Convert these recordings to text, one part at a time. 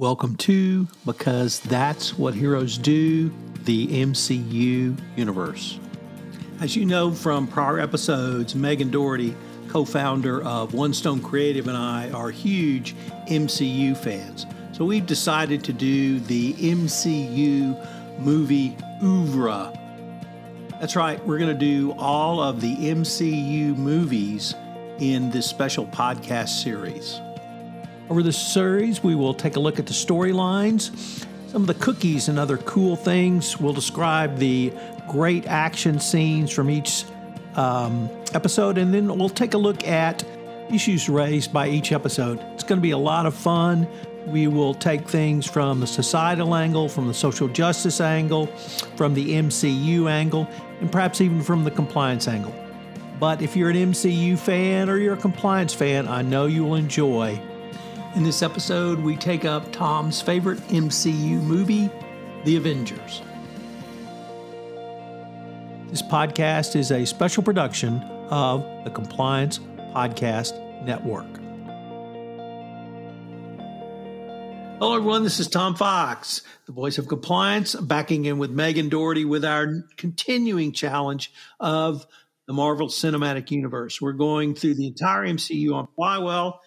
Welcome to Because That's What Heroes Do, the MCU Universe. As you know from prior episodes, Megan Dougherty, co founder of One Stone Creative, and I are huge MCU fans. So we've decided to do the MCU movie oeuvre. That's right, we're going to do all of the MCU movies in this special podcast series. Over this series, we will take a look at the storylines, some of the cookies and other cool things. We'll describe the great action scenes from each um, episode, and then we'll take a look at issues raised by each episode. It's going to be a lot of fun. We will take things from the societal angle, from the social justice angle, from the MCU angle, and perhaps even from the compliance angle. But if you're an MCU fan or you're a compliance fan, I know you will enjoy in this episode, we take up Tom's favorite MCU movie, The Avengers. This podcast is a special production of the Compliance Podcast Network. Hello, everyone. This is Tom Fox, the voice of compliance, backing in with Megan Dougherty with our continuing challenge of the Marvel Cinematic Universe. We're going through the entire MCU on Flywell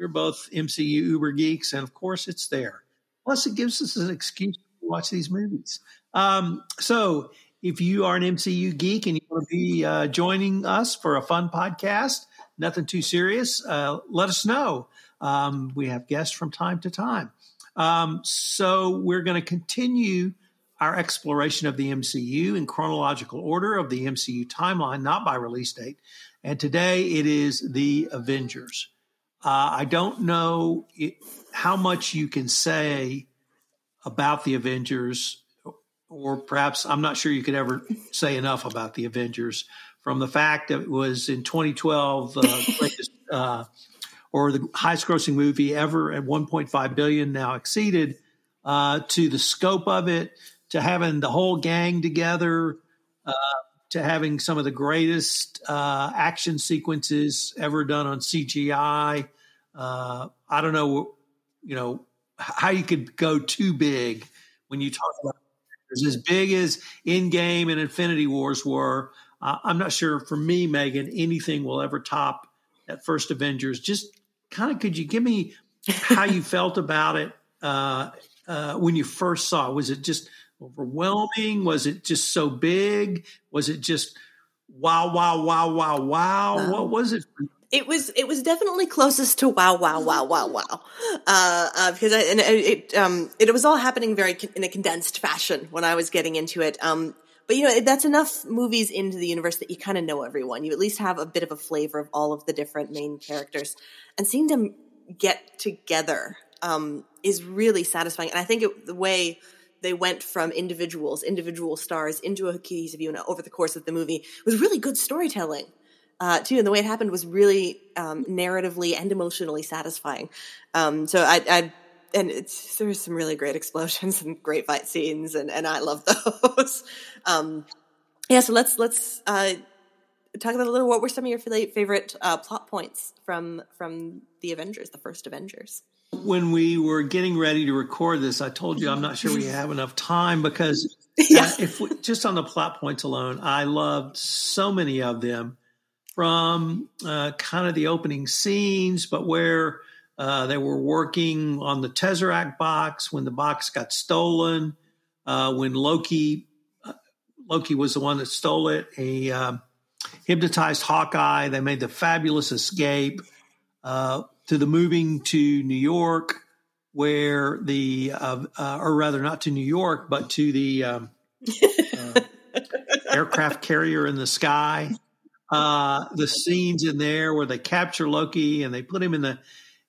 we're both MCU uber geeks, and of course, it's there. Plus, it gives us an excuse to watch these movies. Um, so, if you are an MCU geek and you want to be uh, joining us for a fun podcast, nothing too serious, uh, let us know. Um, we have guests from time to time. Um, so, we're going to continue our exploration of the MCU in chronological order of the MCU timeline, not by release date. And today it is the Avengers. Uh, I don't know it, how much you can say about the Avengers, or perhaps I'm not sure you could ever say enough about the Avengers from the fact that it was in 2012 the greatest, uh, or the highest grossing movie ever at 1.5 billion now exceeded uh, to the scope of it to having the whole gang together uh, to having some of the greatest uh, action sequences ever done on CGI. Uh, I don't know, you know, how you could go too big when you talk about as big as Endgame and Infinity Wars were. Uh, I'm not sure for me, Megan, anything will ever top that first Avengers. Just kind of, could you give me how you felt about it uh, uh, when you first saw it? Was it just overwhelming? Was it just so big? Was it just wow, wow, wow, wow, wow? Um, what was it? It was it was definitely closest to wow, wow, wow, wow, wow, uh, uh, because I, and it um, it was all happening very in a condensed fashion when I was getting into it. Um, but you know that's enough movies into the universe that you kind of know everyone. You at least have a bit of a flavor of all of the different main characters, and seeing them get together um, is really satisfying. And I think it, the way they went from individuals, individual stars, into a cohesive unit over the course of the movie it was really good storytelling. Uh, too, and the way it happened was really um, narratively and emotionally satisfying. Um, so I, I and it's there's some really great explosions and great fight scenes, and and I love those. um, yeah, so let's let's uh, talk about a little. What were some of your favorite uh, plot points from from the Avengers, the first Avengers? When we were getting ready to record this, I told you I'm not sure we have enough time because uh, if we, just on the plot points alone, I loved so many of them from uh, kind of the opening scenes, but where uh, they were working on the Tesseract box when the box got stolen, uh, when Loki uh, Loki was the one that stole it. He um, hypnotized Hawkeye. They made the fabulous escape. To the moving to New York, where the, uh, uh, or rather not to New York, but to the um, uh, aircraft carrier in the sky. Uh, the scenes in there where they capture Loki and they put him in the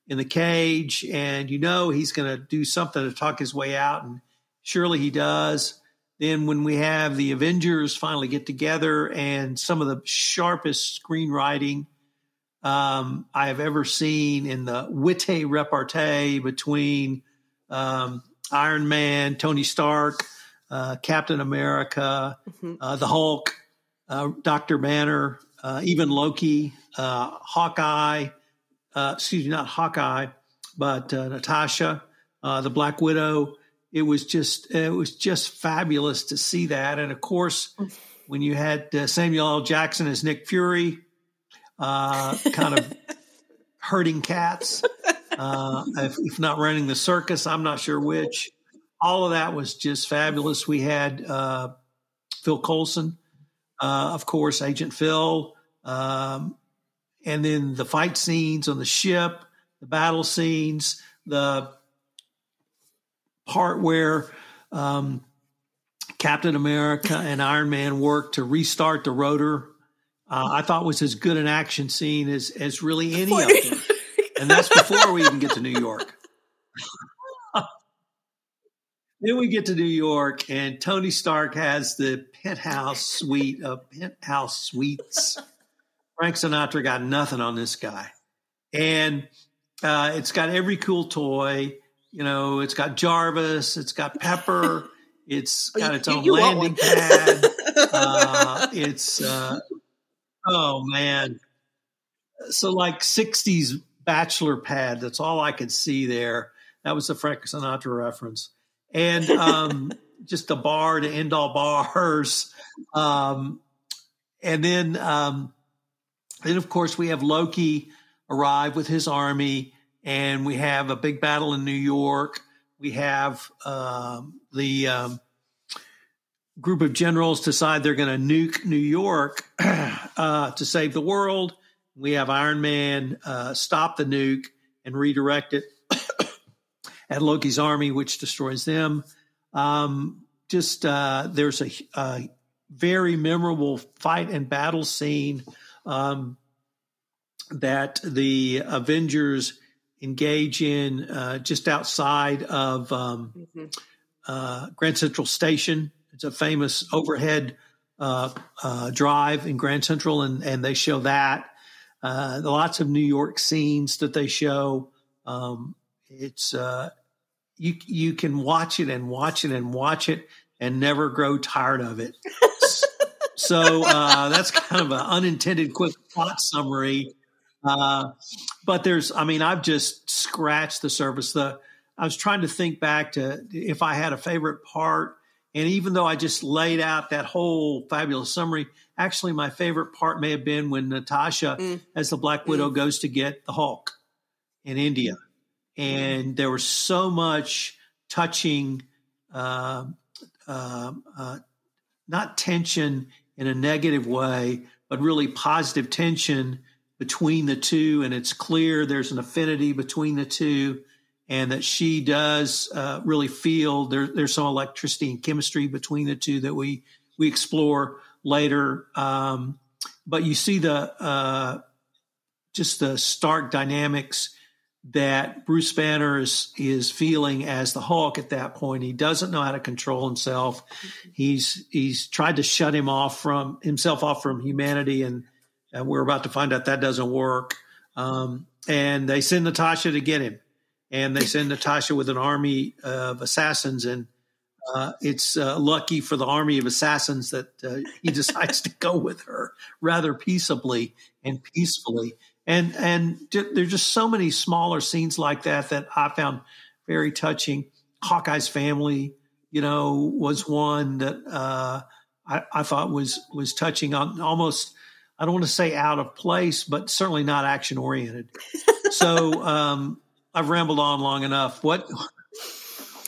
in the cage, and you know he's going to do something to talk his way out, and surely he does. Then when we have the Avengers finally get together and some of the sharpest screenwriting um, I have ever seen in the wit repartee between um, Iron Man, Tony Stark, uh, Captain America, mm-hmm. uh, the Hulk, uh, Doctor Banner, uh, even Loki, uh, Hawkeye. Uh, excuse me, not Hawkeye, but Natasha. uh, the Black Widow. It was just it was just fabulous to see that, and of course, when you had uh, Samuel L. Jackson as Nick Fury, uh, kind of herding cats, uh, if, if, not running the circus, I'm not sure which. All of that was just fabulous. We had uh, Phil Coulson, uh, of course, Agent Phil, um, and then the fight scenes on the ship, the battle scenes, the part where um, Captain America and Iron Man worked to restart the rotor. Uh, I thought was as good an action scene as as really any of them, and that's before we even get to New York. then we get to New York, and Tony Stark has the penthouse suite of penthouse suites. Frank Sinatra got nothing on this guy, and uh, it's got every cool toy. You know, it's got Jarvis, it's got Pepper, it's got its own landing pad. uh, it's uh, oh man, so like '60s bachelor pad. That's all I could see there. That was the Frank Sinatra reference, and um, just a bar to end all bars. Um, and then, um, then of course we have Loki arrive with his army and we have a big battle in New York. We have um, the um, group of generals decide they're going to nuke New York uh, to save the world. We have Iron Man uh, stop the nuke and redirect it at Loki's army, which destroys them. Um, just uh, there's a, a, very memorable fight and battle scene um, that the Avengers engage in uh, just outside of um, mm-hmm. uh, Grand Central Station. It's a famous overhead uh, uh drive in Grand Central, and, and they show that. Uh, lots of New York scenes that they show. Um, it's uh, you you can watch it and watch it and watch it and never grow tired of it. so that's kind of an unintended quick plot summary uh, but there's, I mean, I've just scratched the surface. The I was trying to think back to if I had a favorite part, and even though I just laid out that whole fabulous summary, actually, my favorite part may have been when Natasha, mm. as the Black Widow, mm. goes to get the Hulk in India, and there was so much touching, uh, uh, uh, not tension in a negative way, but really positive tension between the two, and it's clear there's an affinity between the two, and that she does uh, really feel there, there's some electricity and chemistry between the two that we we explore later. Um, but you see the uh, just the stark dynamics that Bruce Banner is is feeling as the Hulk at that point. He doesn't know how to control himself. He's he's tried to shut him off from himself off from humanity and and we're about to find out that doesn't work. Um, and they send Natasha to get him, and they send Natasha with an army of assassins, and uh, it's uh, lucky for the army of assassins that uh, he decides to go with her rather peaceably and peacefully. And and there's just so many smaller scenes like that that I found very touching. Hawkeye's family, you know, was one that uh, I, I, thought was was touching on almost I don't want to say out of place, but certainly not action oriented. so um, I've rambled on long enough. What?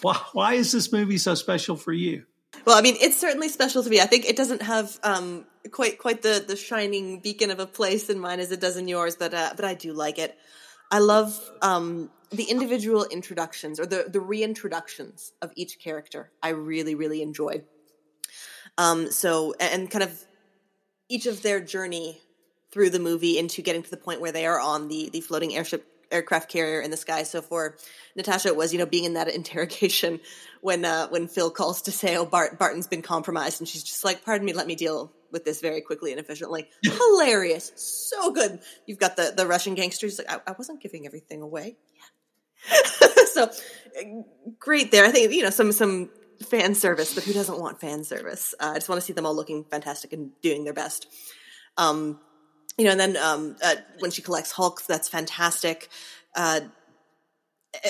Why, why is this movie so special for you? Well, I mean, it's certainly special to me. I think it doesn't have um, quite quite the the shining beacon of a place in mine as it does in yours, but uh, but I do like it. I love um, the individual introductions or the the reintroductions of each character. I really really enjoy. Um, so and kind of each of their journey through the movie into getting to the point where they are on the the floating airship aircraft carrier in the sky. So for Natasha, it was you know being in that interrogation when uh, when Phil calls to say, "Oh, Bart Barton's been compromised," and she's just like, "Pardon me, let me deal with this very quickly and efficiently." Hilarious, so good. You've got the the Russian gangsters. Like, I, I wasn't giving everything away. Yeah. so great there. I think you know some some fan service, but who doesn't want fan service? Uh, I just want to see them all looking fantastic and doing their best. Um, you know, and then um, uh, when she collects Hulk, that's fantastic. Uh,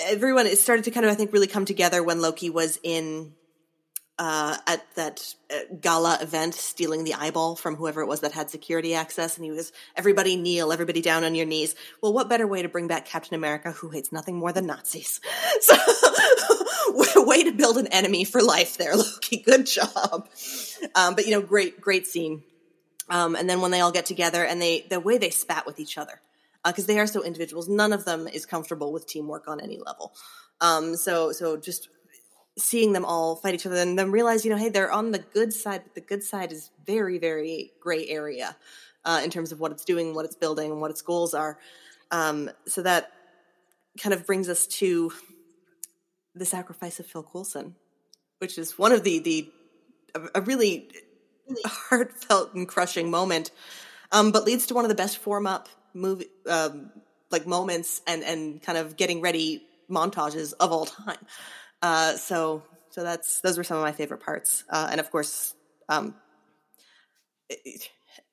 everyone it started to kind of I think really come together when Loki was in uh, at that uh, gala event stealing the eyeball from whoever it was that had security access and he was everybody kneel everybody down on your knees. Well what better way to bring back captain america who hates nothing more than nazis? So way to build an enemy for life there loki. Good job. Um, but you know great great scene um, and then when they all get together and they the way they spat with each other because uh, they are so individuals none of them is comfortable with teamwork on any level um, so so just seeing them all fight each other and then realize, you know, hey, they're on the good side, but the good side is very, very gray area uh, in terms of what it's doing, what it's building, and what its goals are. Um, so that kind of brings us to the sacrifice of Phil Coulson, which is one of the the a really, really heartfelt and crushing moment, um, but leads to one of the best form up movie um, like moments and and kind of getting ready montages of all time. Uh, so so that's those were some of my favorite parts, uh, and of course, um,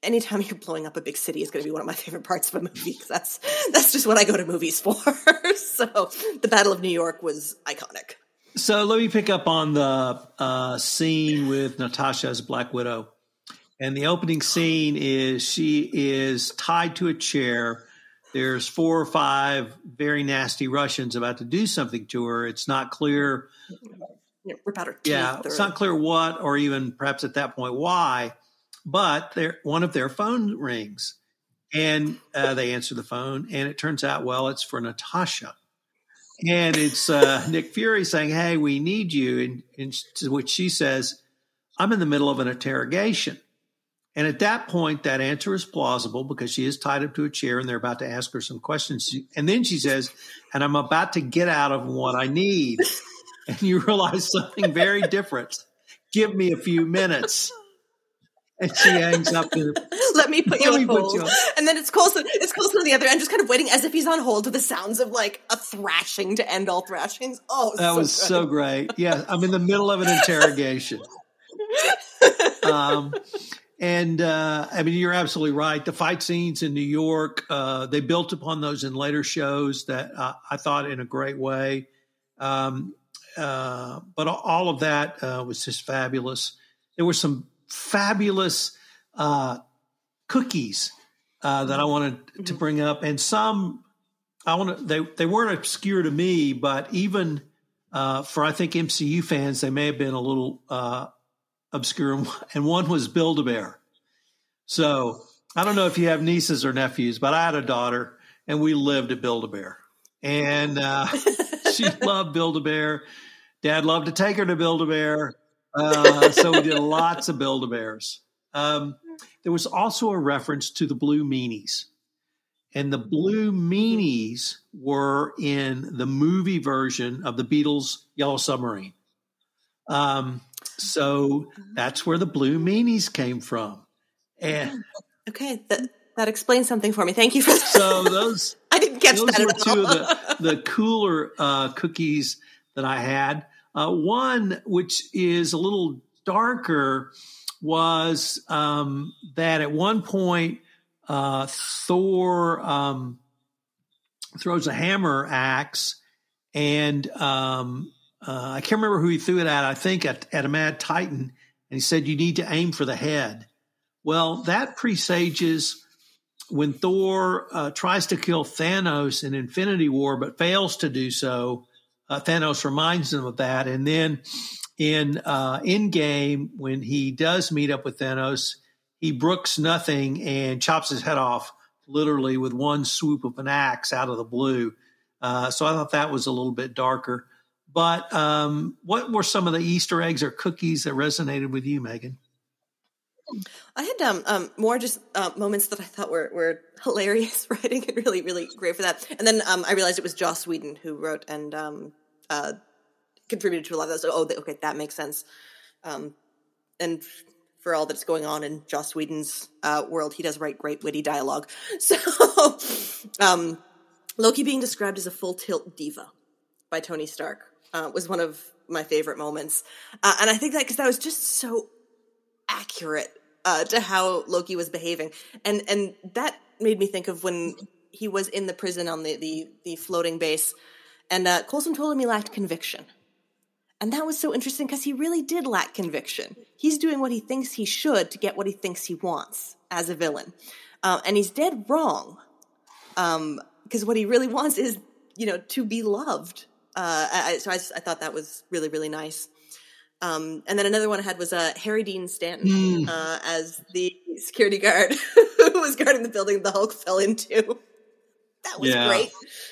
anytime you're blowing up a big city is going to be one of my favorite parts of a movie because that's that's just what I go to movies for. so the Battle of New York was iconic. So let me pick up on the uh, scene with Natasha as Black Widow. And the opening scene is she is tied to a chair there's four or five very nasty Russians about to do something to her. It's not clear. Yeah, rip out her teeth. Yeah, or... it's not clear what, or even perhaps at that point why. But one of their phone rings, and uh, they answer the phone, and it turns out, well, it's for Natasha, and it's uh, Nick Fury saying, "Hey, we need you," and, and to which she says, "I'm in the middle of an interrogation." And at that point, that answer is plausible because she is tied up to a chair and they're about to ask her some questions. And then she says, and I'm about to get out of what I need. And you realize something very different. Give me a few minutes. And she hangs up. And, Let me put you on hold. You on. And then it's Coulson. It's Coulson on the other end, just kind of waiting as if he's on hold to the sounds of like a thrashing to end all thrashings. Oh, that so was good. so great. Yeah, I'm in the middle of an interrogation. Um, and uh, I mean, you're absolutely right. The fight scenes in New York, uh, they built upon those in later shows that uh, I thought in a great way. Um, uh, but all of that uh, was just fabulous. There were some fabulous uh, cookies that I wanted to mm-hmm. bring up, and some I want to. They they weren't obscure to me, but even for I think MCU fans, they may have been a little obscure, and one was Build a Bear. So I don't know if you have nieces or nephews, but I had a daughter, and we lived at Build a Bear, and uh, she loved Build a Bear. Dad loved to take her to Build a Bear, uh, so we did lots of Build a Bears. Um, there was also a reference to the Blue Meanies. And the Blue Meanies were in the movie version of the Beatles' Yellow Submarine. Um, so that's where the blue meanies came from. And okay, that that explains something for me. Thank you for that. So those I didn't catch those that were two of the, the cooler uh, cookies that I had. Uh, one which is a little darker was um, that at one point uh, Thor um, throws a hammer axe and um, uh, I can't remember who he threw it at. I think at, at a Mad Titan, and he said you need to aim for the head. Well, that presages when Thor uh, tries to kill Thanos in Infinity War, but fails to do so. Uh, Thanos reminds them of that, and then in uh, Endgame, when he does meet up with Thanos, he brooks nothing and chops his head off literally with one swoop of an axe out of the blue. Uh, so I thought that was a little bit darker. But um, what were some of the Easter eggs or cookies that resonated with you, Megan? I had um, um, more just uh, moments that I thought were, were hilarious writing and really, really great for that. And then um, I realized it was Joss Whedon who wrote and um, uh, contributed to a lot of those. So, oh, okay, that makes sense. Um, and for all that's going on in Joss Whedon's uh, world, he does write great, witty dialogue. So, um, Loki being described as a full tilt diva by Tony Stark uh, was one of my favorite moments, uh, and I think that because that was just so accurate uh, to how Loki was behaving, and and that made me think of when he was in the prison on the the, the floating base, And uh, Coulson told him he lacked conviction. And that was so interesting because he really did lack conviction. He's doing what he thinks he should to get what he thinks he wants as a villain. Uh, and he's dead wrong. Because um, what he really wants is, you know, to be loved. Uh, I, so I, I, thought that was really, really nice. Um, and then another one I had was uh, Harry Dean Stanton mm. uh, as the security guard who was guarding the building the Hulk fell into. That was yeah. great.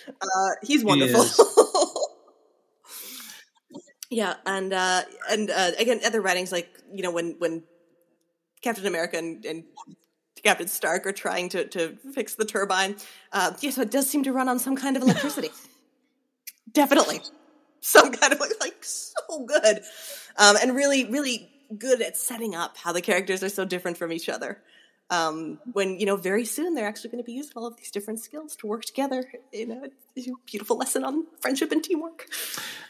Uh, he's wonderful. He yeah, and uh, and uh, again, other writings like you know when when Captain America and, and Captain Stark are trying to to fix the turbine. Uh, yeah, so it does seem to run on some kind of electricity. Definitely, some kind of like so good, um, and really really good at setting up how the characters are so different from each other um, when you know very soon they're actually going to be using all of these different skills to work together in a, a, beautiful lesson on friendship and teamwork.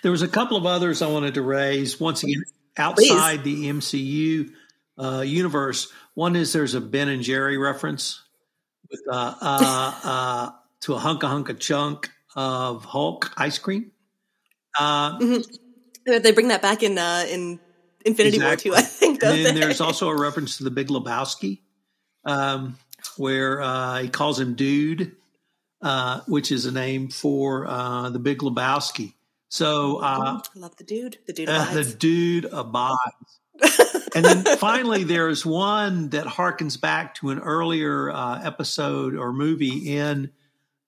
There was a couple of others I wanted to raise. Once again, outside Please. the MCU uh, universe, one is there's a Ben and Jerry reference with uh, uh, uh to a hunka hunka chunk of Hulk ice cream. Uh, mm-hmm. They bring that back in uh, in Infinity exactly. War too. I think. And then there's also a reference to the Big Lebowski um, where uh, he calls him Dude, uh, which is a name for uh, the Big Lebowski. So uh, I love the dude. The dude uh, abides. the dude abides. and then finally, there's one that harkens back to an earlier uh, episode or movie in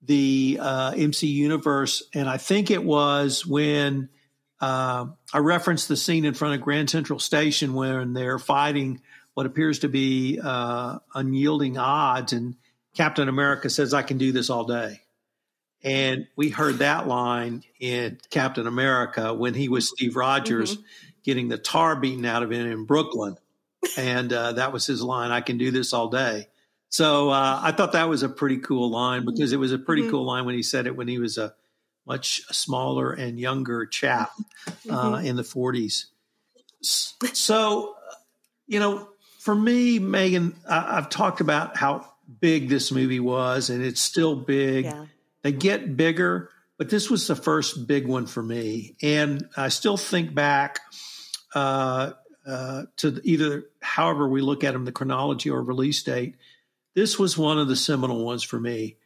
the uh, MC universe, and I think it was when uh, I referenced the scene in front of Grand Central Station when they're fighting what appears to be uh, unyielding odds. And Captain America says, I can do this all day. And we heard that line in Captain America when he was Steve Rogers mm-hmm. getting the tar beaten out of him in Brooklyn. And uh, that was his line, I can do this all day. So uh, I thought that was a pretty cool line because it was a pretty mm-hmm. cool line when he said it when he was a much smaller and younger chap uh, mm-hmm. in the 40s. So, you know, for me, Megan, I, have talked about how big this movie was, and it's still big. Yeah. They get bigger, but this was the first big one for me. And I still think back uh, uh, to either, however we look at them, the chronology or release date. This was one of the seminal ones for me.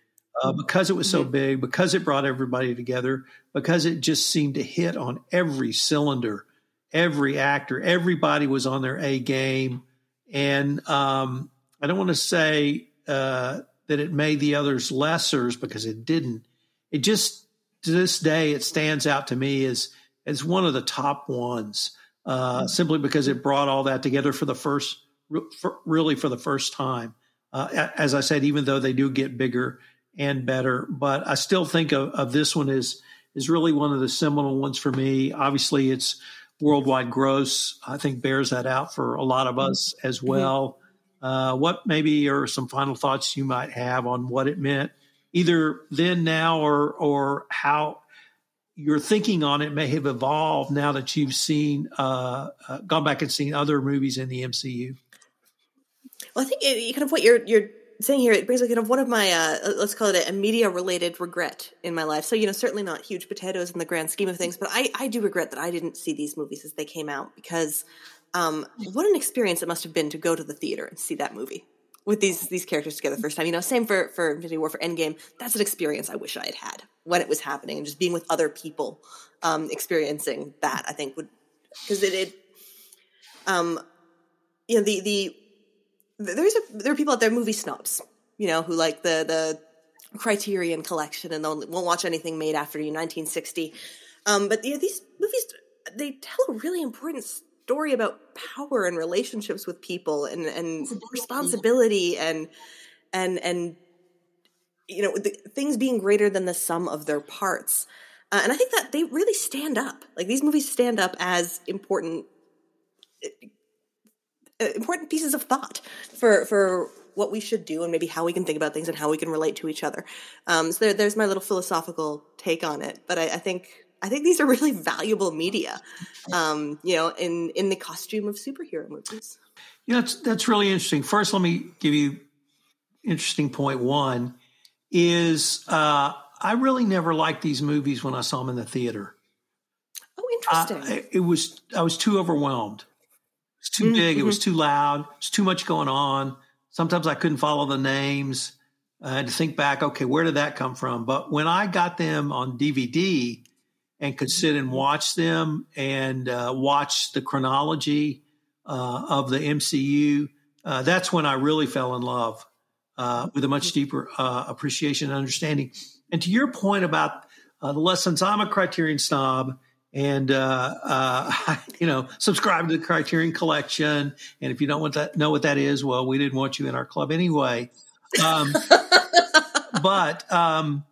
Uh, because it was so mm-hmm. big, because it brought everybody together, because it just seemed to hit on every cylinder, every actor, everybody was on their A game. And um, I don't want to say uh, that it made the others lessers because it didn't. It just to this day it stands out to me as as one of the top ones, uh, mm-hmm. simply because it brought all that together for the first, for, really for the first time. Uh, as I said, even though they do get bigger and better, but I still think of, of this one as is really one of the seminal ones for me. Obviously, it's worldwide gross, I think bears that out for a lot of us as mm-hmm. well. Uh, what maybe are some final thoughts you might have on what it meant, either then, now, or or how your thinking on it may have evolved now that you've seen uh, uh, gone back and seen other movies in the MCU? Well, I think it, kind of what you're you're saying here, it brings like kind of one of my uh, let's call it a media related regret in my life. So you know, certainly not huge potatoes in the grand scheme of things, but I I do regret that I didn't see these movies as they came out because um, what an experience it must have been to go to the theater and see that movie with these these characters together the first time. You know, same for for Infinity War for Endgame. That's an experience I wish I had had when it was happening, and just being with other people, um, experiencing that. I think would because it, it, um, you know, the the there's a there are people out there movie snobs, you know, who like the the Criterion collection and they won't watch anything made after 1960. Um, but yeah, these movies they tell a really important story about power and relationships with people and and responsibility and and and you know the, things being greater than the sum of their parts. Uh, and I think that they really stand up. Like these movies stand up as important important pieces of thought for for what we should do and maybe how we can think about things and how we can relate to each other. Um, so there, there's my little philosophical take on it. But I, I think I think these are really valuable media, um, you know, in in the costume of superhero movies. Yeah, that's that's really interesting. First, let me give you interesting point one is uh, I really never liked these movies when I saw them in the theater. Oh, interesting. I, it was I was too overwhelmed. Was too mm-hmm. big. It was too loud. It was too much going on. Sometimes I couldn't follow the names. I had to think back. Okay, where did that come from? But when I got them on DVD and could sit and watch them and uh, watch the chronology uh, of the MCU, uh, that's when I really fell in love uh, with a much deeper uh, appreciation and understanding. And to your point about uh, the lessons, I'm a Criterion snob and uh, uh, you know subscribe to the Criterion Collection. And if you don't want that, know what that is, well, we didn't want you in our club anyway. Um, but um,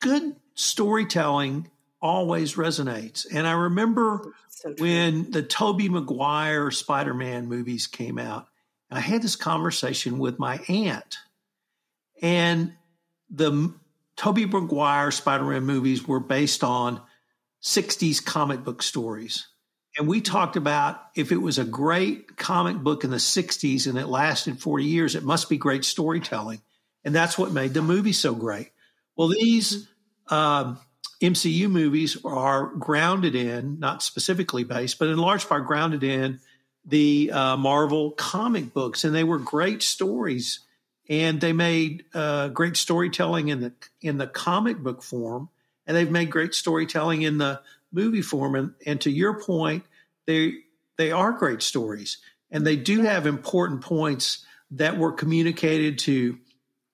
good storytelling always resonates. And I remember so when the Tobey Maguire Spider-Man movies came out, I had this conversation with my aunt, and the Tobey Maguire Spider-Man movies were based on 60s comic book stories. And we talked about if it was a great comic book in the 60s and it lasted 40 years, it must be great storytelling. And that's what made the movie so great. Well, these um, MCU movies are grounded in, not specifically based, but in large part grounded in the uh, Marvel comic books. And they were great stories. And they made uh, great storytelling in the in the comic book form, and they've made great storytelling in the movie form. And, and to your point, they they are great stories, and they do have important points that were communicated to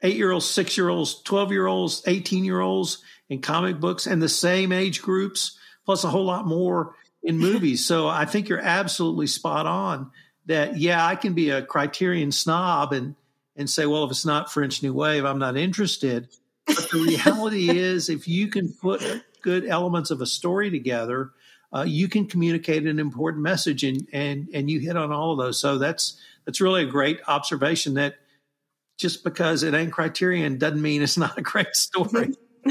eight year olds, six year olds, twelve year olds, eighteen year olds in comic books, and the same age groups, plus a whole lot more in movies. so I think you're absolutely spot on. That yeah, I can be a Criterion snob and and say, well, if it's not French New Wave, I'm not interested. But the reality is, if you can put good elements of a story together, uh, you can communicate an important message, and and and you hit on all of those. So that's that's really a great observation. That just because it ain't Criterion doesn't mean it's not a great story.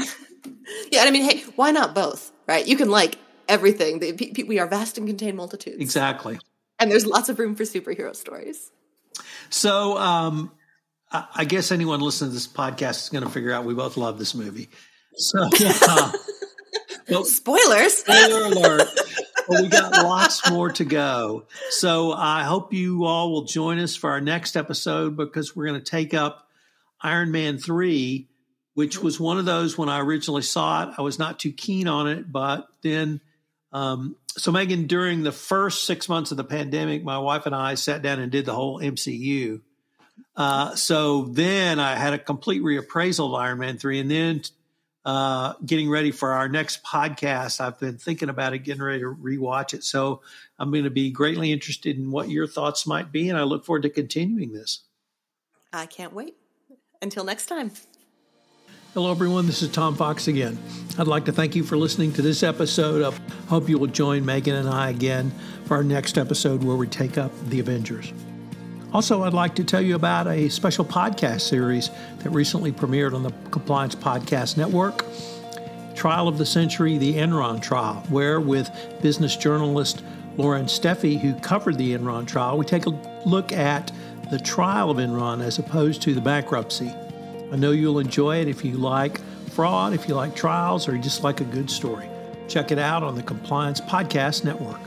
yeah, I mean, hey, why not both? Right? You can like everything. We are vast and contain multitudes. Exactly. And there's lots of room for superhero stories. So, um, I guess anyone listening to this podcast is going to figure out we both love this movie. So, yeah. well, spoilers. Spoiler alert. well, we got lots more to go. So I hope you all will join us for our next episode because we're going to take up Iron Man 3, which was one of those when I originally saw it. I was not too keen on it, but then, um, so Megan, during the first six months of the pandemic, my wife and I sat down and did the whole MCU. Uh, so then I had a complete reappraisal of Iron Man 3. And then uh, getting ready for our next podcast, I've been thinking about it, getting ready to rewatch it. So I'm going to be greatly interested in what your thoughts might be. And I look forward to continuing this. I can't wait. Until next time. Hello, everyone. This is Tom Fox again. I'd like to thank you for listening to this episode. I hope you will join Megan and I again for our next episode where we take up the Avengers. Also, I'd like to tell you about a special podcast series that recently premiered on the Compliance Podcast Network Trial of the Century, the Enron Trial, where with business journalist Loren Steffy, who covered the Enron trial, we take a look at the trial of Enron as opposed to the bankruptcy. I know you'll enjoy it if you like fraud, if you like trials, or you just like a good story. Check it out on the Compliance Podcast Network.